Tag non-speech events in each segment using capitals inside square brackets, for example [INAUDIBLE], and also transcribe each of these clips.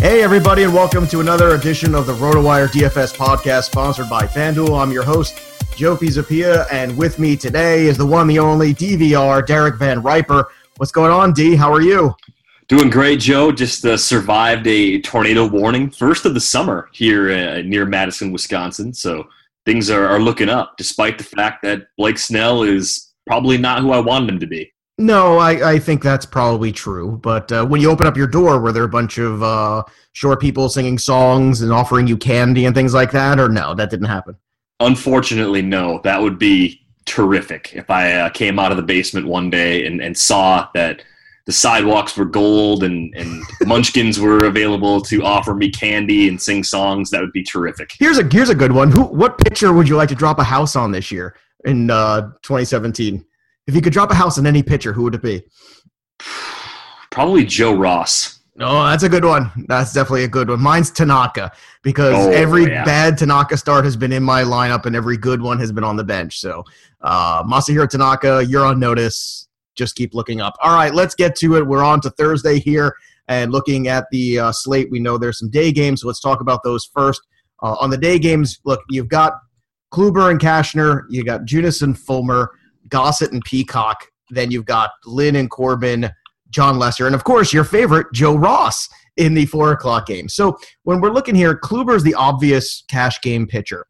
Hey, everybody, and welcome to another edition of the RotoWire DFS podcast sponsored by FanDuel. I'm your host, Joe Pisapia, and with me today is the one, the only DVR, Derek Van Riper. What's going on, D? How are you? Doing great, Joe. Just uh, survived a tornado warning, first of the summer here uh, near Madison, Wisconsin. So things are, are looking up, despite the fact that Blake Snell is probably not who I wanted him to be. No, I, I think that's probably true. But uh, when you open up your door, were there a bunch of uh, short people singing songs and offering you candy and things like that? Or no, that didn't happen? Unfortunately, no. That would be terrific if I uh, came out of the basement one day and, and saw that the sidewalks were gold and, and [LAUGHS] munchkins were available to offer me candy and sing songs. That would be terrific. Here's a here's a good one. Who what picture would you like to drop a house on this year in uh, 2017? If you could drop a house on any pitcher, who would it be? Probably Joe Ross. No, that's a good one. That's definitely a good one. Mine's Tanaka because Oh, every yeah. bad Tanaka start has been in my lineup and every good one has been on the bench. So, uh, Masahiro Tanaka, you're on notice. Just keep looking up. All right, let's get to it. We're on to Thursday here and looking at the uh, slate. We know there's some day games, so let's talk about those first. Uh, on the day games, look, you've got Kluber and Cashner, you got Junis and Fulmer, Gossett and Peacock. Then you've got Lynn and Corbin, Jon Lester, and of course your favorite Joe Ross in the four o'clock game. So when we're looking here, Kluber is the obvious cash game pitcher.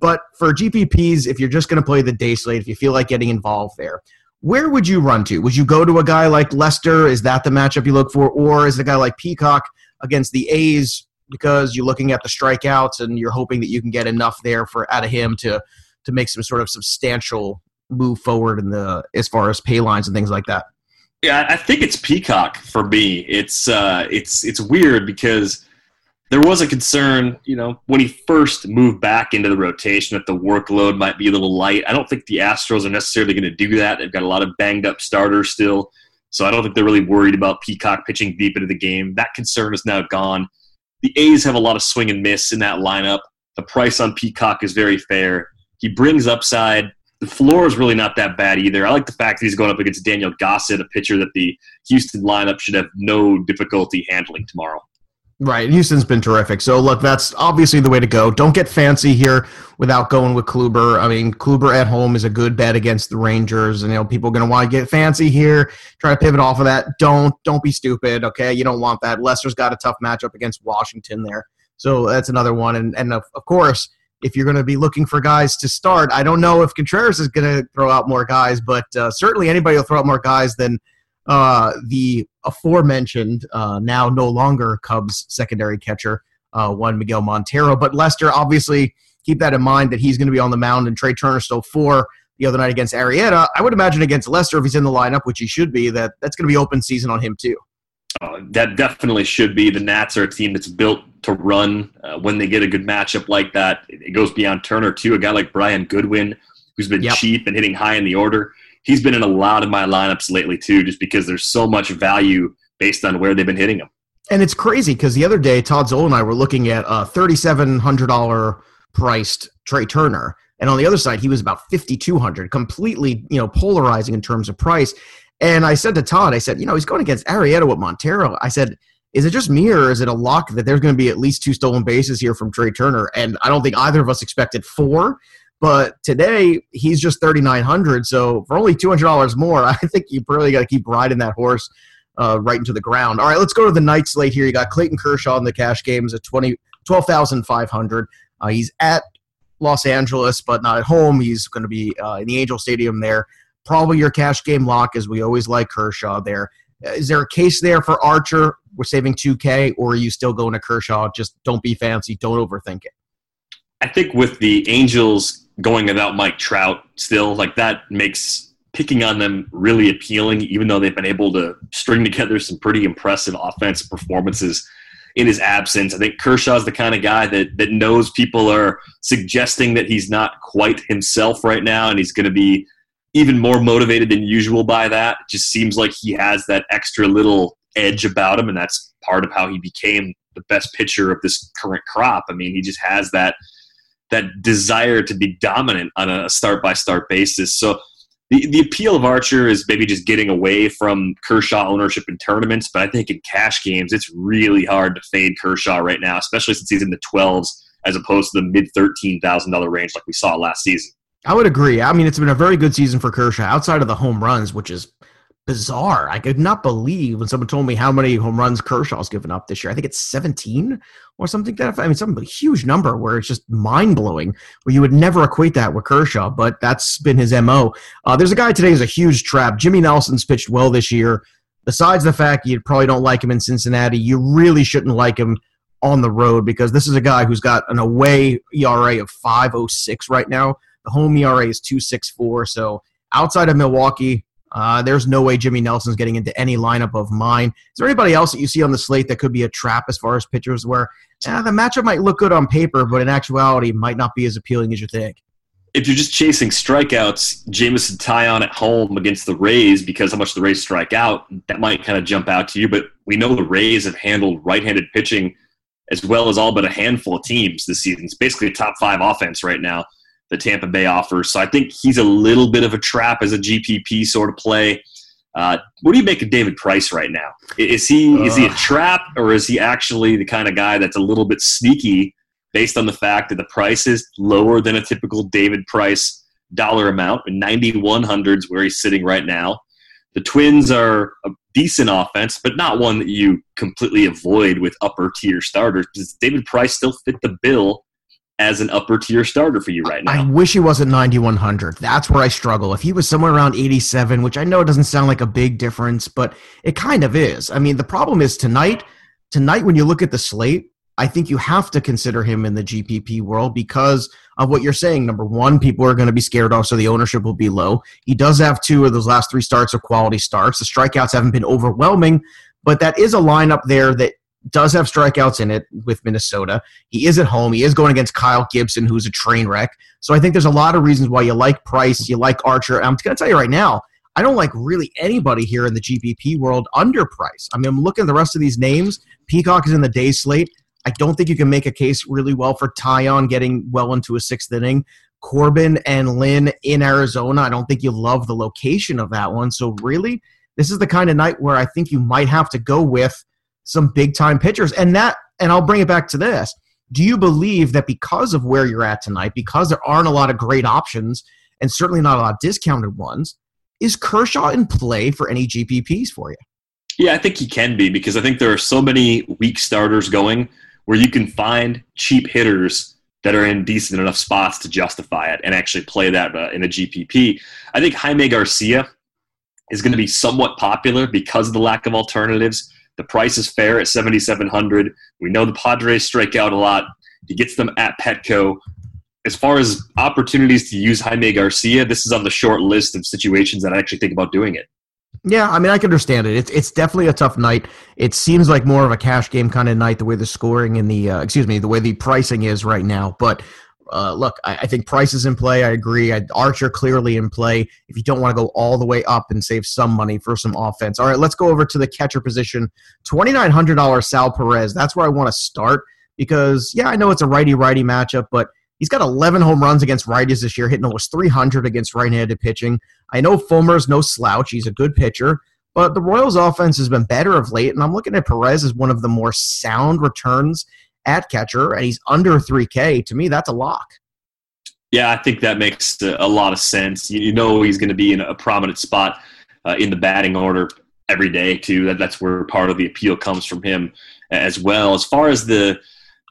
But for GPPs, if you're just going to play the day slate, if you feel like getting involved there, where would you run to? Would you go to a guy like Lester? Is that the matchup you look for? Or is a guy like Peacock against the A's because you're looking at the strikeouts and you're hoping that you can get enough there for out of him to to make some sort of substantial move forward in the as far as pay lines and things like that? Yeah, I think it's Peacock for me. It's uh, it's it's weird because there was a concern, you know, when he first moved back into the rotation that the workload might be a little light. I don't think the Astros are necessarily going to do that. They've got a lot of banged up starters still, so I don't think they're really worried about Peacock pitching deep into the game. That concern is now gone. The A's have a lot of swing and miss in that lineup. The price on Peacock is very fair. He brings upside. The floor is really not that bad either. I like the fact that he's going up against Daniel Gossett, a pitcher that the Houston lineup should have no difficulty handling tomorrow. Right. Houston's been terrific. So look, that's obviously the way to go. Don't get fancy here without going with Kluber. I mean, Kluber at home is a good bet against the Rangers, and you know people are going to want to get fancy here, try to pivot off of that. Don't don't be stupid. Okay, you don't want that. Lester's got a tough matchup against Washington there, so that's another one. And and of, of course, if you're going to be looking for guys to start, I don't know if Contreras is going to throw out more guys, but uh, certainly anybody will throw out more guys than uh, the aforementioned, uh, now no longer Cubs secondary catcher, uh, one Miguel Montero. But Lester, obviously, keep that in mind that he's going to be on the mound, and Trea Turner still four the other night against Arrieta. I would imagine against Lester, if he's in the lineup, which he should be, that that's going to be open season on him too. That definitely should be. The Nats are a team that's built to run uh, when they get a good matchup like that. It goes beyond Turner, too. A guy like Brian Goodwin, who's been yep. cheap and hitting high in the order, he's been in a lot of my lineups lately, too, just because there's so much value based on where they've been hitting him. And it's crazy because the other day, Todd Zola and I were looking at a $3,700 priced Trea Turner. And on the other side, he was about 5,200, completely, you know, polarizing in terms of price. And I said to Todd, I said, you know, he's going against Arrieta with Montero. I said, is it just me or is it a lock that there's going to be at least two stolen bases here from Trea Turner? And I don't think either of us expected four. But today he's just thirty nine hundred. So for only two hundred dollars more, [LAUGHS] I think you really got to keep riding that horse uh, right into the ground. All right, let's go to the night slate here. You got Clayton Kershaw in the cash games at 20, 12,500. Uh, he's at Los Angeles, but not at home. He's going to be uh, in the Angel Stadium there. Probably your cash game lock, as we always like Kershaw there. Uh, is there a case there for Archer? We're saving 2K, or are you still going to Kershaw? Just don't be fancy. Don't overthink it. I think with the Angels going without Mike Trout still, like that makes picking on them really appealing, even though they've been able to string together some pretty impressive offensive performances in his absence. I think Kershaw's the kind of guy that that knows people are suggesting that he's not quite himself right now, and he's going to be even more motivated than usual by that. It just seems like he has that extra little edge about him, and that's part of how he became the best pitcher of this current crop. I mean, he just has that that desire to be dominant on a start by start basis. So the, the appeal of Archer is maybe just getting away from Kershaw ownership in tournaments, but I think in cash games, it's really hard to fade Kershaw right now, especially since he's in the 12s as opposed to the mid $13,000 range like we saw last season. I would agree. I mean, it's been a very good season for Kershaw outside of the home runs, which is bizarre. I could not believe when someone told me how many home runs Kershaw's given up this year. I think it's 17 or something that I mean some huge number where it's just mind blowing where you would never equate that with Kershaw, but that's been his mo. Uh, there's a guy today who's a huge trap. Jimmy Nelson's pitched well this year. Besides the fact you probably don't like him in Cincinnati, you really shouldn't like him on the road because this is a guy who's got an away ERA of 506 right now. The home ERA is 264. So outside of Milwaukee, uh, there's no way Jimmy Nelson's getting into any lineup of mine. Is there anybody else that you see on the slate that could be a trap as far as pitchers where eh, the matchup might look good on paper, but in actuality might not be as appealing as you think? If you're just chasing strikeouts, Jameson Taillon at home against the Rays because how much the Rays strike out, that might kind of jump out to you. But we know the Rays have handled right-handed pitching as well as all but a handful of teams this season. It's basically a top five offense right now the Tampa Bay offers. So I think he's a little bit of a trap as a GPP sort of play. Uh, what do you make of David Price right now? Is he uh, is he a trap or is he actually the kind of guy that's a little bit sneaky based on the fact that the price is lower than a typical David Price dollar amount, 9100s where he's sitting right now. The Twins are a decent offense, but not one that you completely avoid with upper tier starters. Does David Price still fit the bill as an upper tier starter for you right now. I wish he wasn't 9100. That's where I struggle. If he was somewhere around 87, which I know doesn't sound like a big difference, but it kind of is. I mean, the problem is tonight, tonight when you look at the slate, I think you have to consider him in the GPP world because of what you're saying. Number one, people are going to be scared off, so the ownership will be low. He does have two of those last three starts of quality starts. The strikeouts haven't been overwhelming, but that is a lineup there that does have strikeouts in it with Minnesota. He is at home. He is going against Kyle Gibson, who's a train wreck. So I think there's a lot of reasons why you like Price, you like Archer. I'm going to tell you right now, I don't like really anybody here in the GPP world under Price. I mean, I'm looking at the rest of these names. Peacock is in the day slate. I don't think you can make a case really well for Taillon getting well into a sixth inning. Corbin and Lynn in Arizona. I don't think you love the location of that one. So really, this is the kind of night where I think you might have to go with some big time pitchers. And that, and I'll bring it back to this. Do you believe that because of where you're at tonight, because there aren't a lot of great options and certainly not a lot of discounted ones, is Kershaw in play for any GPPs for you? Yeah, I think he can be because I think there are so many weak starters going where you can find cheap hitters that are in decent enough spots to justify it and actually play that uh, in a GPP. I think Jaime Garcia is going to be somewhat popular because of the lack of alternatives. The price is fair at 7,700. We know the Padres strike out a lot. He gets them at Petco. As far as opportunities to use Jaime Garcia, this is on the short list of situations that I actually think about doing it. Yeah, I mean, I can understand it. It's it's definitely a tough night. It seems like more of a cash game kind of night, the way the scoring and the uh, excuse me, the way the pricing is right now. But uh, look, I, I, think Price is in play. I agree. I, Archer clearly in play. If you don't want to go all the way up and save some money for some offense, all right, let's go over to the catcher position. Twenty nine hundred dollars, Sal Perez. That's where I want to start because yeah, I know it's a righty righty matchup, but he's got 11 home runs against righties this year, hitting almost 300 against right-handed pitching. I know Fulmer's no slouch; he's a good pitcher. But the Royals' offense has been better of late, and I'm looking at Perez as one of the more sound returns at catcher, and he's under 3K. To me, that's a lock. Yeah, I think that makes a lot of sense. You know, he's going to be in a prominent spot uh, in the batting order every day too. That that's where part of the appeal comes from him as well. As far as the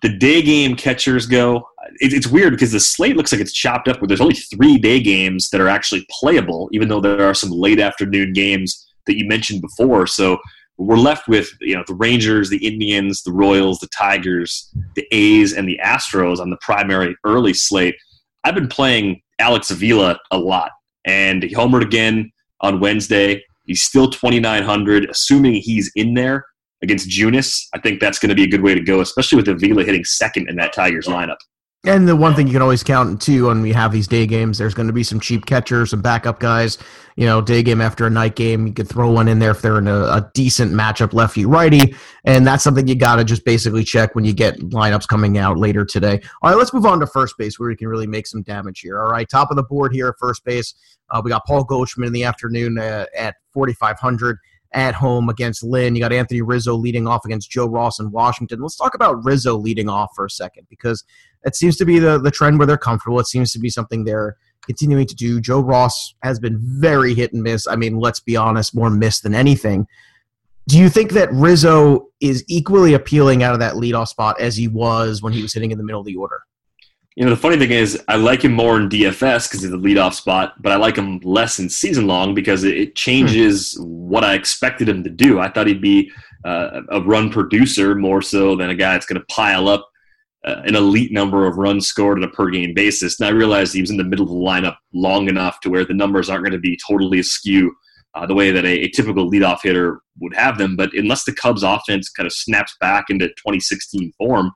the day game catchers go, it, it's weird because the slate looks like it's chopped up. Where there's only three day games that are actually playable, even though there are some late afternoon games that you mentioned before. So we're left with you know the Rangers, the Indians, the Royals, the Tigers, the A's, and the Astros on the primary early slate. I've been playing Alex Avila a lot, and he homered again on Wednesday. He's still 2,900, assuming he's in there against Junis. I think that's going to be a good way to go, especially with Avila hitting second in that Tigers lineup. And the one thing you can always count too when we have these day games, there's going to be some cheap catchers, some backup guys. You know, day game after a night game, you could throw one in there if they're in a, a decent matchup, lefty righty, and that's something you got to just basically check when you get lineups coming out later today. All right, let's move on to first base where we can really make some damage here. All right, top of the board here at first base, uh, we got Paul Goldschmidt in the afternoon uh, at 4,500 at home against Lynn. You got Anthony Rizzo leading off against Joe Ross in Washington. Let's talk about Rizzo leading off for a second because it seems to be the, the trend where they're comfortable. It seems to be something they're continuing to do. Joe Ross has been very hit and miss. I mean, let's be honest, more miss than anything. Do you think that Rizzo is equally appealing out of that leadoff spot as he was when he was hitting in the middle of the order? You know, the funny thing is, I like him more in DFS because he's the leadoff spot, but I like him less in season long because it changes what I expected him to do. I thought he'd be uh, a run producer more so than a guy that's going to pile up uh, an elite number of runs scored on a per game basis. And I realized he was in the middle of the lineup long enough to where the numbers aren't going to be totally askew uh, the way that a, a, typical leadoff hitter would have them. But unless the Cubs offense kind of snaps back into 2016 form,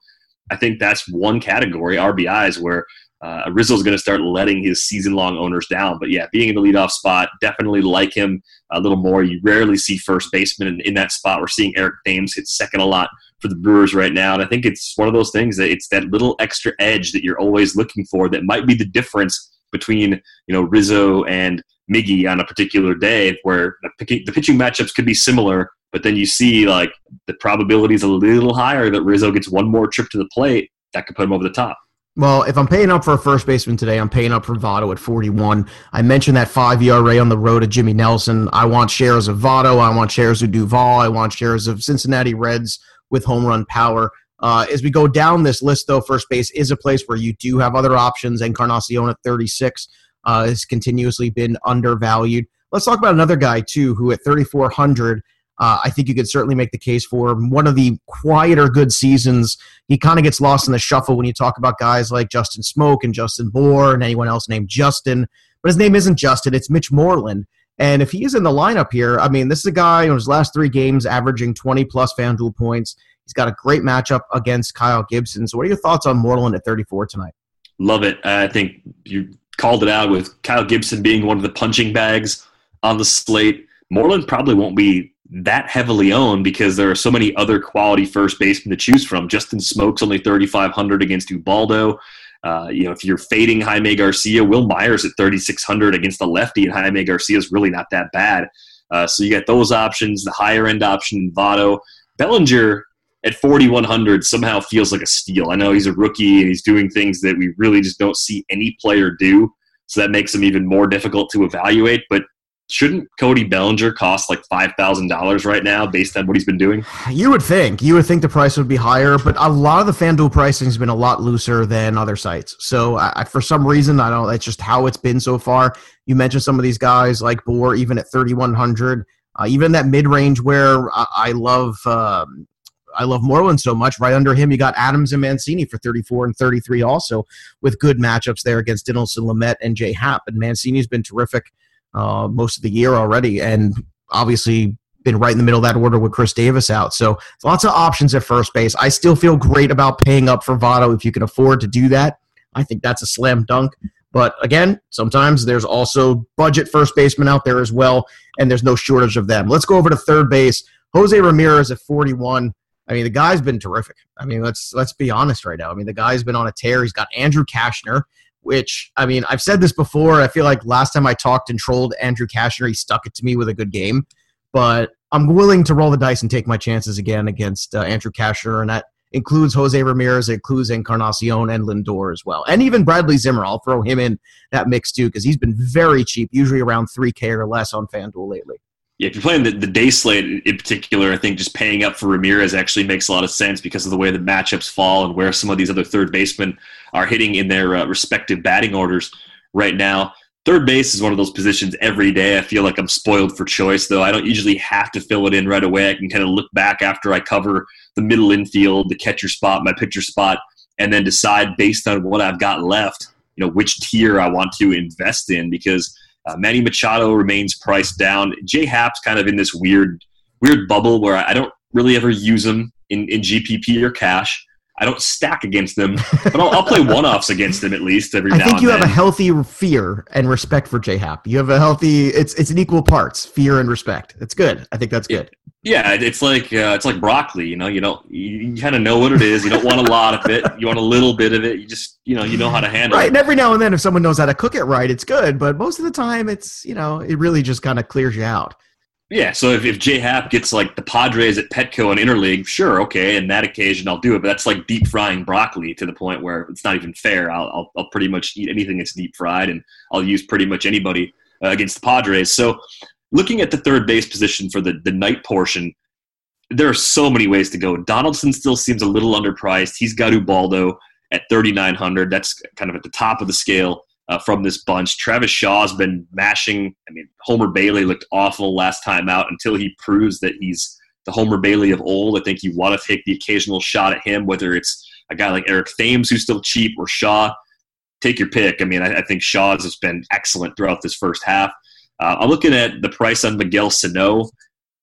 I think that's one category RBIs where uh, Rizzo's going to start letting his season-long owners down. But yeah, being in the leadoff spot, definitely like him a little more. You rarely see first baseman in, in that spot. We're seeing Eric Thames hit second a lot for the Brewers right now, and I think it's one of those things that it's that little extra edge that you're always looking for that might be the difference between you know Rizzo and Miggy on a particular day, where the, the pitching matchups could be similar, but then you see like the probability is a little higher that Rizzo gets one more trip to the plate that could put him over the top. Well, if I'm paying up for a first baseman today, I'm paying up for Votto at 41. I mentioned that five ERA on the road to Jimmy Nelson. I want shares of Votto. I want shares of Duvall. I want shares of Cincinnati Reds with home run power. Uh, as we go down this list, though, first base is a place where you do have other options. Encarnacion at 36 uh, has continuously been undervalued. Let's talk about another guy, too, who at 3,400 uh, I think you could certainly make the case for one of the quieter good seasons. He kind of gets lost in the shuffle when you talk about guys like Justin Smoak and Justin Bour and anyone else named Justin. But his name isn't Justin, it's Mitch Moreland. And if he is in the lineup here, I mean, this is a guy in his last three games averaging 20 plus FanDuel points. He's got a great matchup against Kyle Gibson. So, what are your thoughts on Moreland at 34 tonight? Love it. I think you called it out with Kyle Gibson being one of the punching bags on the slate. Moreland probably won't be that heavily owned because there are so many other quality first basemen to choose from. Justin Smoak's only 3,500 against Ubaldo. Uh, you know, if you're fading Jaime Garcia, Wil Myers at 3,600 against the lefty, and Jaime Garcia is really not that bad. Uh, so you get those options, the higher end option, Votto. Bellinger at 4,100 somehow feels like a steal. I know he's a rookie and he's doing things that we really just don't see any player do. So that makes him even more difficult to evaluate. But shouldn't Cody Bellinger cost like five thousand dollars right now based on what he's been doing? You would think. You would think the price would be higher, but a lot of the FanDuel pricing has been a lot looser than other sites. So I, for some reason, I don't. That's just how it's been so far. You mentioned some of these guys like Bour, even at thirty one hundred, uh, even that mid range where I, I love. Um, I love Moreland so much. Right under him, you got Adams and Mancini for 34 and 33 also with good matchups there against Dinelson Lamet and Jay Happ. And Mancini's been terrific uh, most of the year already. And obviously been right in the middle of that order with Chris Davis out. So lots of options at first base. I still feel great about paying up for Votto if you can afford to do that. I think that's a slam dunk. But again, sometimes there's also budget first baseman out there as well, and there's no shortage of them. Let's go over to third base. Jose Ramirez at 41. I mean, the guy's been terrific. I mean, let's let's be honest right now. I mean, the guy's been on a tear. He's got Andrew Cashner, which I mean, I've said this before. I feel like last time I talked and trolled Andrew Cashner, he stuck it to me with a good game. But I'm willing to roll the dice and take my chances again against uh, Andrew Cashner, and that includes Jose Ramirez, includes Encarnacion and Lindor as well, and even Bradley Zimmer. I'll throw him in that mix too because he's been very cheap, usually around 3K or less on FanDuel lately. Yeah, if you're playing the, the day slate in particular, I think just paying up for Ramirez actually makes a lot of sense because of the way the matchups fall and where some of these other third basemen are hitting in their uh, respective batting orders right now. Third base is one of those positions every day. I feel like I'm spoiled for choice, though. I don't usually have to fill it in right away. I can kind of look back after I cover the middle infield, the catcher spot, my pitcher spot, and then decide based on what I've got left, you know, which tier I want to invest in because uh, Manny Machado remains priced down. J Happ's kind of in this weird, weird bubble where I don't really ever use him in, in GPP or cash. I don't stack against them, but I'll, I'll play [LAUGHS] one offs against them at least every I now think you have a healthy fear and respect for J Happ. You have a healthy. It's it's an equal parts fear and respect. It's good. I think that's good. Yeah, it's like uh, it's like broccoli. You know, you don't you, you kind of know what it is. You don't want a lot of it. You want a little bit of it. You just you know you know how to handle Right, it. and every now and then, if someone knows how to cook it right, it's good. But most of the time, it's you know, it really just kind of clears you out. Yeah, so if, if J Happ gets like the Padres at Petco and Interleague, sure, okay, in that occasion I'll do it. But that's like deep frying broccoli to the point where it's not even fair. I'll, I'll, I'll pretty much eat anything that's deep fried, and I'll use pretty much anybody uh, against the Padres. So looking at the third base position for the, the night portion, there are so many ways to go. Donaldson still seems a little underpriced. He's got Ubaldo at 3,900. That's kind of at the top of the scale uh, from this bunch. Travis Shaw's been mashing. I mean, Homer Bailey looked awful last time out until he proves that he's the Homer Bailey of old. I think you want to take the occasional shot at him, whether it's a guy like Eric Thames who's still cheap or Shaw. Take your pick. I mean, I, I think Shaw's has been excellent throughout this first half. Uh, I'm looking at the price on Miguel Sano.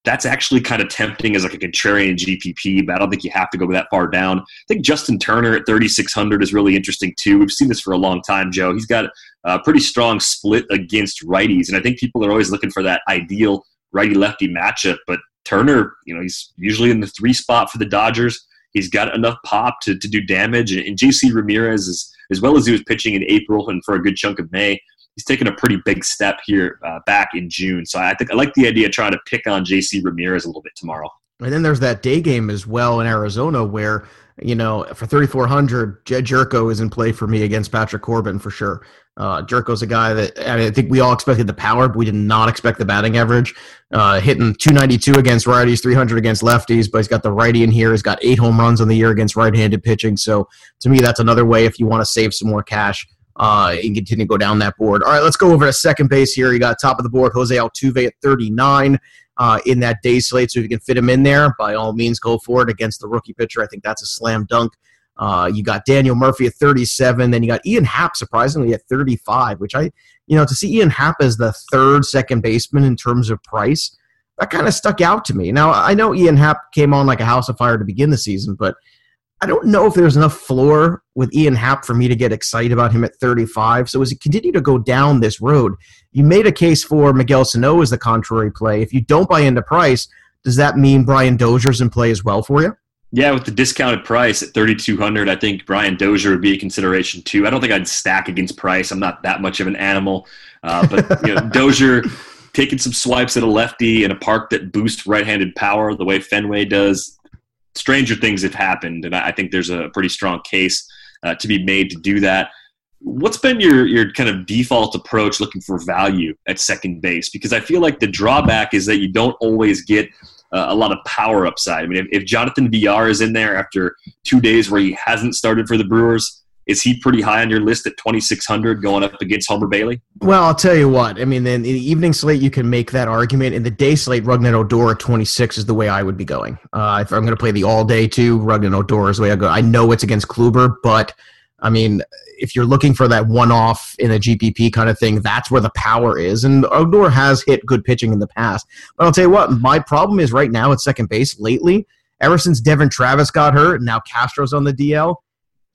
That's actually kind of tempting as like a contrarian GPP, but I don't think you have to go that far down. I think Justin Turner at 3,600 is really interesting too. We've seen this for a long time, Joe. He's got a pretty strong split against righties, and I think people are always looking for that ideal righty lefty matchup. But Turner, you know, he's usually in the three spot for the Dodgers. He's got enough pop to, to do damage, and, and JC Ramirez is as well as he was pitching in April and for a good chunk of May he's taken a pretty big step here uh, back in June. So I think I like the idea of trying to pick on JC Ramirez a little bit tomorrow. And then there's that day game as well in Arizona where, you know, for 3,400, Jedd Gyorko is in play for me against Patrick Corbin for sure. Uh, Gyorko's a guy that I, mean, I think we all expected the power, but we did not expect the batting average. Uh, hitting 292 against righties, 300 against lefties, but he's got the righty in here. He's got eight home runs on the year against right handed pitching. So to me, that's another way if you want to save some more cash uh, and continue to go down that board. All right, let's go over to second base here. You got top of the board, Jose Altuve at 39 uh, in that day slate. So if you can fit him in there, by all means, go for it against the rookie pitcher. I think that's a slam dunk. Uh, you got Daniel Murphy at 37. Then you got Ian Happ, surprisingly, at 35, which I, you know, to see Ian Happ as the third second baseman in terms of price, that kind of stuck out to me. Now, I know Ian Happ came on like a house of fire to begin the season, but I don't know if there's enough floor with Ian Happ for me to get excited about him at 35. So as he continue to go down this road, you made a case for Miguel Sano as the contrary play. If you don't buy into price, does that mean Brian Dozier's in play as well for you? Yeah, with the discounted price at 3200 I think Brian Dozier would be a consideration too. I don't think I'd stack against price. I'm not that much of an animal. Uh, but you know, [LAUGHS] Dozier taking some swipes at a lefty in a park that boosts right-handed power the way Fenway does. Stranger things have happened, and I think there's a pretty strong case uh, to be made to do that. What's been your your kind of default approach looking for value at second base? Because I feel like the drawback is that you don't always get uh, a lot of power upside. I mean, if, if Jonathan Villar is in there after two days where he hasn't started for the Brewers, is he pretty high on your list at 2,600 going up against Homer Bailey? Well, I'll tell you what. I mean, in the evening slate, you can make that argument. In the day slate, Rougned Odor at 26 is the way I would be going. Uh, if I'm going to play the all day too, Rougned Odor is the way I go. I know it's against Kluber, but I mean, if you're looking for that one off in a GPP kind of thing, that's where the power is. And Odor has hit good pitching in the past. But I'll tell you what, my problem is right now at second base lately, ever since Devon Travis got hurt and now Castro's on the DL,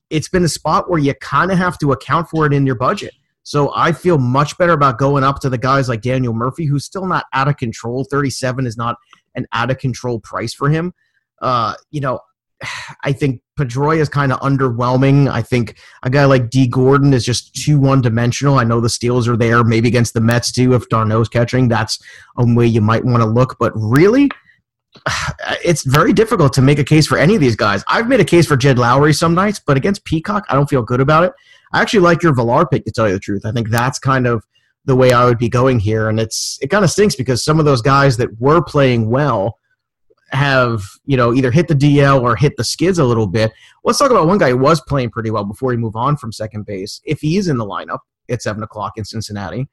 it's been a spot where you kind of have to account for it in your budget. So I feel much better about going up to the guys like Daniel Murphy, who's still not out of control. 37 is not an out of control price for him. Uh, you know, [SIGHS] I think Pedroia is kind of underwhelming. I think a guy like D. Gordon is just too one dimensional. I know the steals are there, maybe against the Mets too. If d'Arnaud's catching, that's a way you might want to look. But really, [SIGHS] it's very difficult to make a case for any of these guys. I've made a case for Jed Lowrie some nights, but against Peacock, I don't feel good about it. I actually like your Villar pick to tell you the truth. I think that's kind of the way I would be going here, and it's it kind of stinks because some of those guys that were playing well have you know either hit the DL or hit the skids a little bit. Let's talk about one guy who was playing pretty well before he move on from second base. If he is in the lineup at seven o'clock in Cincinnati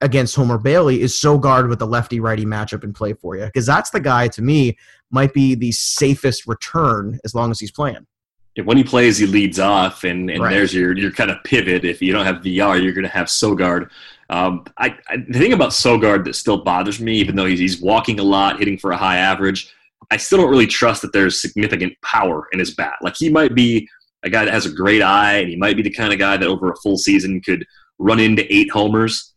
against Homer Bailey, is so Sogard with the lefty righty matchup in play for you? Because that's the guy to me might be the safest return as long as he's playing. when he plays, he leads off, and, and right. there's your your kind of pivot. If you don't have Villar, you're going to have Sogard. Um, I, I, the thing about Sogard that still bothers me, even though he's, he's walking a lot, hitting for a high average, I still don't really trust that there's significant power in his bat. Like he might be a guy that has a great eye, and he might be the kind of guy that over a full season could run into eight homers.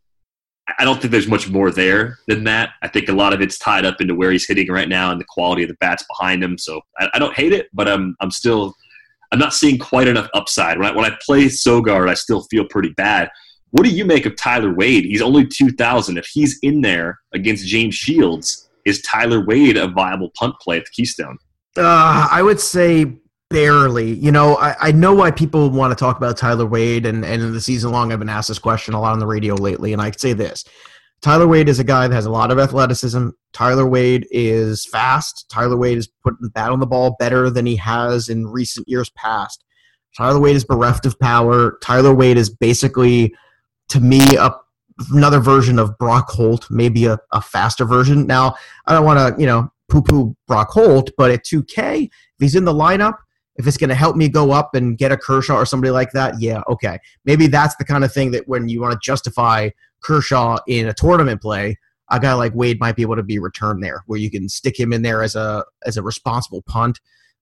I don't think there's much more there than that. I think a lot of it's tied up into where he's hitting right now and the quality of the bats behind him. So I, I don't hate it, but I'm I'm still I'm not seeing quite enough upside. When I when I play Sogard, I still feel pretty bad. What do you make of Tyler Wade? He's only two thousand. If he's in there against James Shields, is Tyler Wade a viable punt play at the Keystone? Uh, I would say barely. You know, I, I know why people want to talk about Tyler Wade, and, and in the season long, I've been asked this question a lot on the radio lately, and I say this. Tyler Wade is a guy that has a lot of athleticism. Tyler Wade is fast. Tyler Wade is putting the bat on the ball better than he has in recent years past. Tyler Wade is bereft of power. Tyler Wade is basically, to me, a another version of Brock Holt, maybe a, a faster version. Now, I don't want to, you know, poo poo Brock Holt, but at 2K, if he's in the lineup, if it's going to help me go up and get a Kershaw or somebody like that, yeah, okay. Maybe that's the kind of thing that when you want to justify Kershaw in a tournament play, a guy like Wade might be able to be returned there, where you can stick him in there as a as a responsible punt.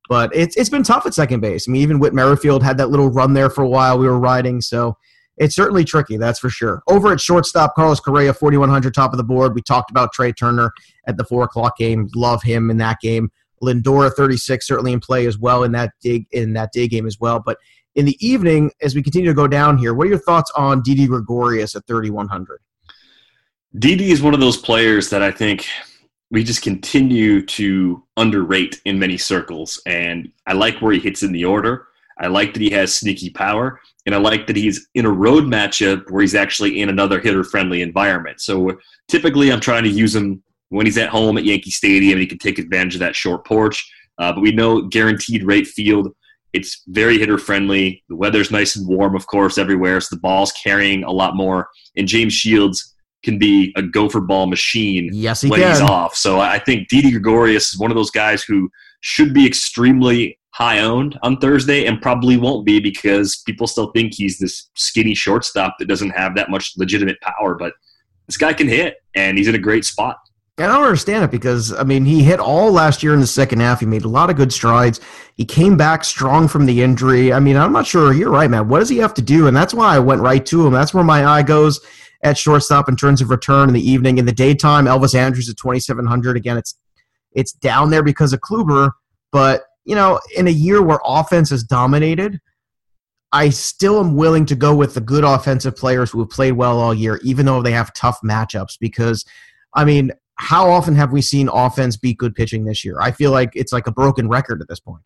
But it's it's been tough at second base. I mean, even Whit Merrifield had that little run there for a while. We were riding, so it's certainly tricky, that's for sure. Over at shortstop, Carlos Correa, 4,100, top of the board. We talked about Trea Turner at the 4 o'clock game. Love him in that game. Lindor, 36, certainly in play as well in that dig in that day game as well. But in the evening, as we continue to go down here, what are your thoughts on Didi Gregorius at 3,100? Didi is one of those players that I think we just continue to underrate in many circles. And I like where he hits in the order. I like that he has sneaky power. And I like that he's in a road matchup where he's actually in another hitter friendly environment. So typically I'm trying to use him when he's at home at Yankee Stadium and he can take advantage of that short porch. Uh, but we know guaranteed rate field, it's very hitter friendly. The weather's nice and warm, of course, everywhere. So the ball's carrying a lot more. And James Shields can be a gopher ball machine yes, he when can. he's off. So I think Didi Gregorius is one of those guys who should be extremely high owned on Thursday and probably won't be because people still think he's this skinny shortstop that doesn't have that much legitimate power. But this guy can hit, and he's in a great spot. I don't understand it because I mean he hit all last year in the second half. He made a lot of good strides. He came back strong from the injury. I mean, I'm not sure. You're right, man. What does he have to do? And that's why I went right to him. That's where my eye goes at shortstop in terms of return in the evening. In the daytime, Elvis Andrus at 2,700. Again, it's it's down there because of Kluber, but you know, in a year where offense is dominated, I still am willing to go with the good offensive players who have played well all year, even though they have tough matchups. Because, I mean, how often have we seen offense beat good pitching this year? I feel like it's like a broken record at this point.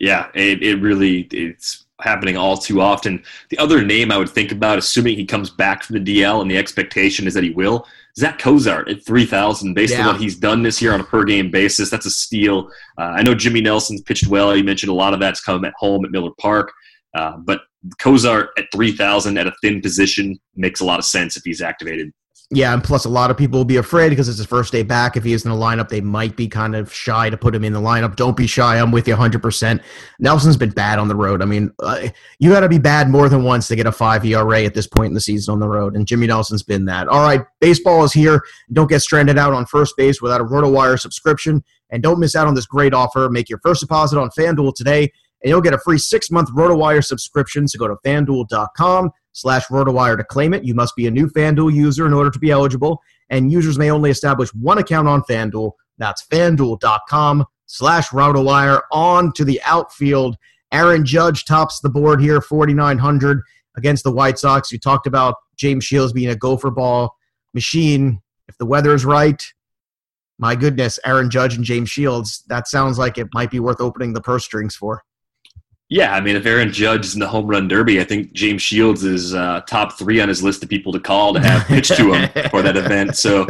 Yeah, it, it really it's happening all too often. The other name I would think about, assuming he comes back from the DL and the expectation is that he will, Zack Cozart at 3,000 based yeah. on what he's done this year on a per game basis. That's a steal. Uh, I know Jimmy Nelson's pitched well. You mentioned a lot of that's come at home at Miller Park. Uh, but Cozart at 3,000 at a thin position makes a lot of sense if he's activated. Yeah, and plus a lot of people will be afraid because it's his first day back. If he is in the lineup, they might be kind of shy to put him in the lineup. Don't be shy. I'm with you 100%. Nelson's been bad on the road. I mean, uh, you got to be bad more than once to get a 5 ERA at this point in the season on the road, and Jimmy Nelson's been that. All right, baseball is here. Don't get stranded out on first base without a RotoWire subscription, and don't miss out on this great offer. Make your first deposit on FanDuel today, and you'll get a free six-month RotoWire subscription, so go to FanDuel.com slash RotoWire to claim it. You must be a new FanDuel user in order to be eligible, and users may only establish one account on FanDuel. That's FanDuel.com slash RotoWire. On to the outfield. Aaron Judge tops the board here, 4,900 against the White Sox. You talked about James Shields being a gopher ball machine. If the weather is right, my goodness, Aaron Judge and James Shields, that sounds like it might be worth opening the purse strings for. Yeah, I mean, if Aaron Judge is in the home run derby, I think James Shields is uh, top three on his list of people to call to have pitched to him [LAUGHS] for that event. So,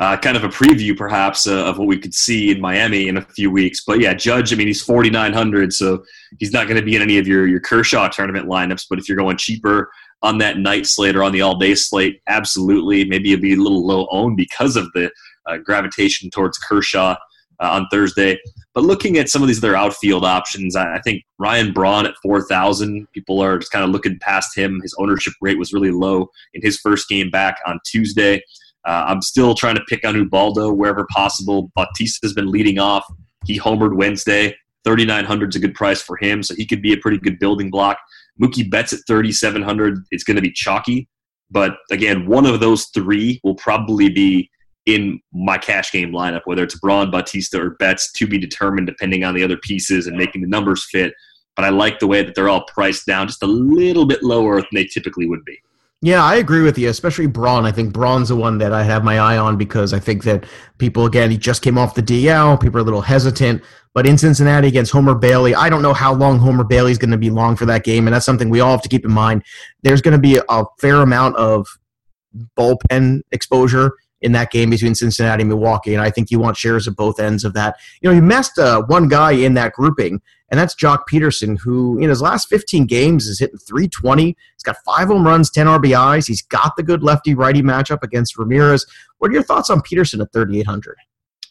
uh, kind of a preview, perhaps, uh, of what we could see in Miami in a few weeks. But yeah, Judge, I mean, he's 4,900, so he's not going to be in any of your, your Kershaw tournament lineups. But if you're going cheaper on that night slate or on the all day slate, absolutely. Maybe it'll be a little low owned because of the uh, gravitation towards Kershaw uh, on Thursday. But looking at some of these other outfield options, I, think Ryan Braun at 4,000, people are just kind of looking past him. His ownership rate was really low in his first game back on Tuesday. Uh, I'm still trying to pick on Ubaldo wherever possible. Bautista has been leading off. He homered Wednesday. 3,900 is a good price for him, so he could be a pretty good building block. Mookie Betts at 3,700 It's going to be chalky. But again, one of those three will probably be in my cash game lineup, whether it's Braun, Bautista, or Betts, to be determined depending on the other pieces and making the numbers fit. But I like the way that they're all priced down just a little bit lower than they typically would be. Yeah, I agree with you, especially Braun. I think Braun's the one that I have my eye on because I think that people, again, he just came off the DL. People are a little hesitant. But in Cincinnati against Homer Bailey, I don't know how long Homer Bailey is going to be long for that game, and that's something we all have to keep in mind. There's going to be a fair amount of bullpen exposure in that game between Cincinnati and Milwaukee, and I think you want shares of both ends of that. You know, you messed uh, one guy in that grouping, and that's Joc Pederson, who in his last 15 games is hitting 320. He's got five home runs, 10 RBIs. He's got the good lefty righty matchup against Ramirez. What are your thoughts on Pederson at 3,800?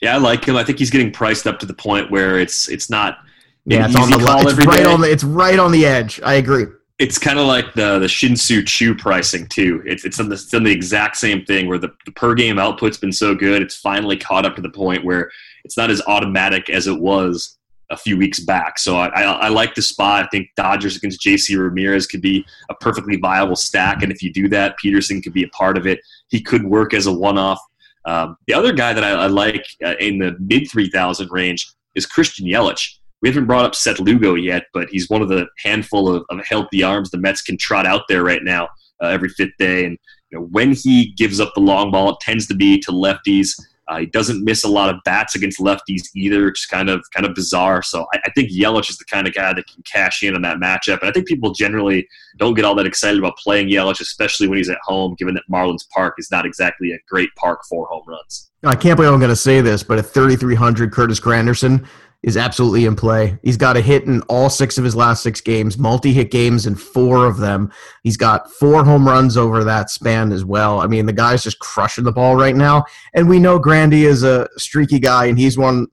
Yeah, I like him. I think he's getting priced up to the point where it's it's not. Yeah, it's on the it's right day. on the it's right on the edge. I agree it's kind of like the the Shin-Soo Choo pricing too. It's it's on the, it's on the exact same thing where the, the per game output's been so good, it's finally caught up to the point where it's not as automatic as it was a few weeks back. So I, I, I like the spot. I think Dodgers against J.C. Ramirez could be a perfectly viable stack, and if you do that, Pederson could be a part of it. He could work as a one-off. Um, the other guy that I, I like uh, in the mid three thousand range is Christian Yelich we haven't brought up Seth Lugo yet, but he's one of the handful of, of healthy arms the Mets can trot out there right now uh, every fifth day. And you know, when he gives up the long ball, it tends to be to lefties. Uh, he doesn't miss a lot of bats against lefties either. It's kind of kind of bizarre. So I, I, think Yelich is the kind of guy that can cash in on that matchup. And I think people generally don't get all that excited about playing Yelich, especially when he's at home, given that Marlins Park is not exactly a great park for home runs. I can't believe I'm going to say this, but at 3,300, Curtis Granderson is absolutely in play. He's got a hit in all six of his last six games, multi hit games in four of them. He's got four home runs over that span as well. I mean, the guy's just crushing the ball right now. And we know Grandy is a streaky guy, and he's one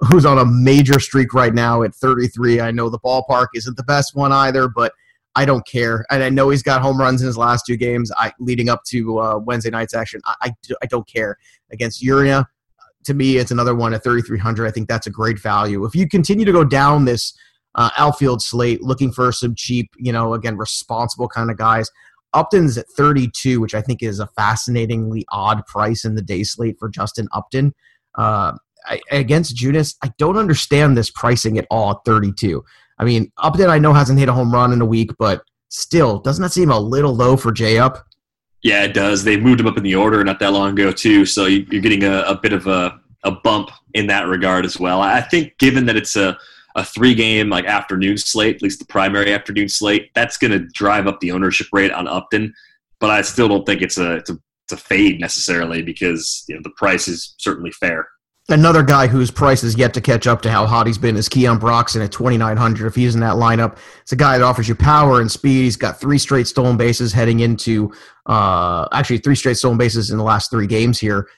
who's on a major streak right now at 33. I know the ballpark isn't the best one either, but I don't care. And I know he's got home runs in his last two games I, leading up to uh, Wednesday night's action. I, I, I don't care. Against Urena, to me, it's another one at 3,300. I think that's a great value. If you continue to go down this uh, outfield slate looking for some cheap, you know, again, responsible kind of guys, Upton's at 32, which I think is a fascinatingly odd price in the day slate for Justin Upton. Uh, I, against Junis, I don't understand this pricing at all at 32. I mean, Upton, I know hasn't hit a home run in a week, but still, doesn't that seem a little low for J Up? Yeah, it does. They moved him up in the order not that long ago too, so you're getting a, a bit of a, a bump in that regard as well. I think given that it's a a three game like afternoon slate, at least the primary afternoon slate, that's going to drive up the ownership rate on Upton. But I still don't think it's a it's a, it's a fade necessarily because you know the price is certainly fair. Another guy whose price is yet to catch up to how hot he's been is Keon Broxton at 2,900. If he's in that lineup, it's a guy that offers you power and speed. He's got three straight stolen bases heading into, uh, actually, three straight stolen bases in the last three games here.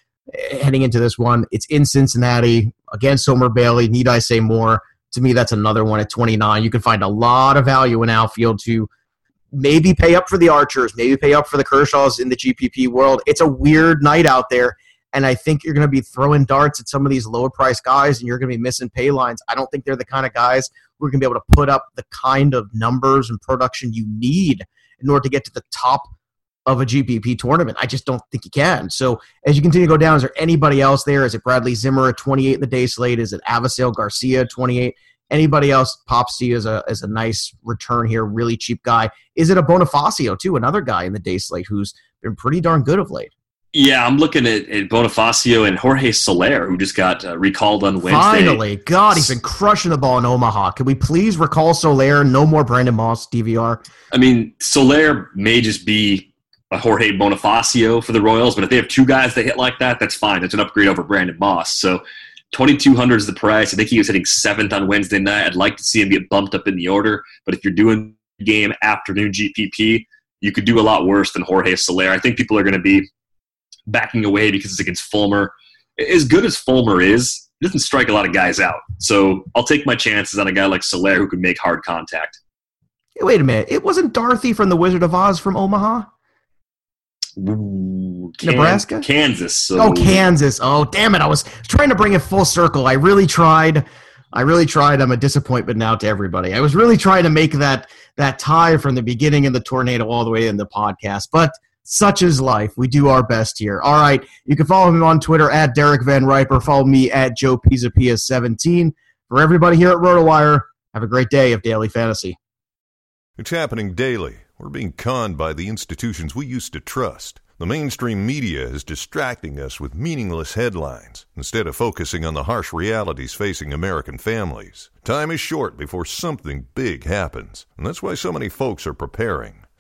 Heading into this one, it's in Cincinnati against Homer Bailey. Need I say more? To me, that's another one at 29. You can find a lot of value in outfield to maybe pay up for the Archers, maybe pay up for the Kershaws in the GPP world. It's a weird night out there and I think you're going to be throwing darts at some of these lower price guys and you're going to be missing pay lines. I don't think they're the kind of guys who are going to be able to put up the kind of numbers and production you need in order to get to the top of a GPP tournament. I just don't think you can. So as you continue to go down, is there anybody else there? Is it Bradley Zimmer at 28 in the day slate? Is it Avisail Garcia at 28? Anybody else pops to you as a, as a nice return here, really cheap guy? Is it a Bonifacio, too, another guy in the day slate who's been pretty darn good of late? Yeah, I'm looking at, at Bonifacio and Jorge Soler, who just got uh, recalled on Wednesday. Finally, God, he's been crushing the ball in Omaha. Can we please recall Soler? No more Brandon Moss DVR. I mean, Soler may just be a Jorge Bonifacio for the Royals, but if they have two guys that hit like that, that's fine. That's an upgrade over Brandon Moss. So 2200 is the price. I think he was hitting seventh on Wednesday night. I'd like to see him get bumped up in the order, but if you're doing game afternoon GPP, you could do a lot worse than Jorge Soler. I think people are going to be backing away because it's against Fulmer. As good as Fulmer is, it doesn't strike a lot of guys out. So I'll take my chances on a guy like Soler who can make hard contact. Wait a minute. It wasn't Dorothy from The Wizard of Oz from Omaha? Ooh, Nebraska? Kansas. So. Oh, Kansas. Oh, damn it. I was trying to bring it full circle. I really tried. I really tried. I'm a disappointment now to everybody. I was really trying to make that that tie from the beginning of the tornado all the way in the podcast, but – such is life. We do our best here. All right. You can follow him on Twitter at Derek Van Riper. Follow me at Joe Pisapia 17 For everybody here at RotoWire, have a great day of daily fantasy. It's happening daily. We're being conned by the institutions we used to trust. The mainstream media is distracting us with meaningless headlines instead of focusing on the harsh realities facing American families. Time is short before something big happens, and that's why so many folks are preparing.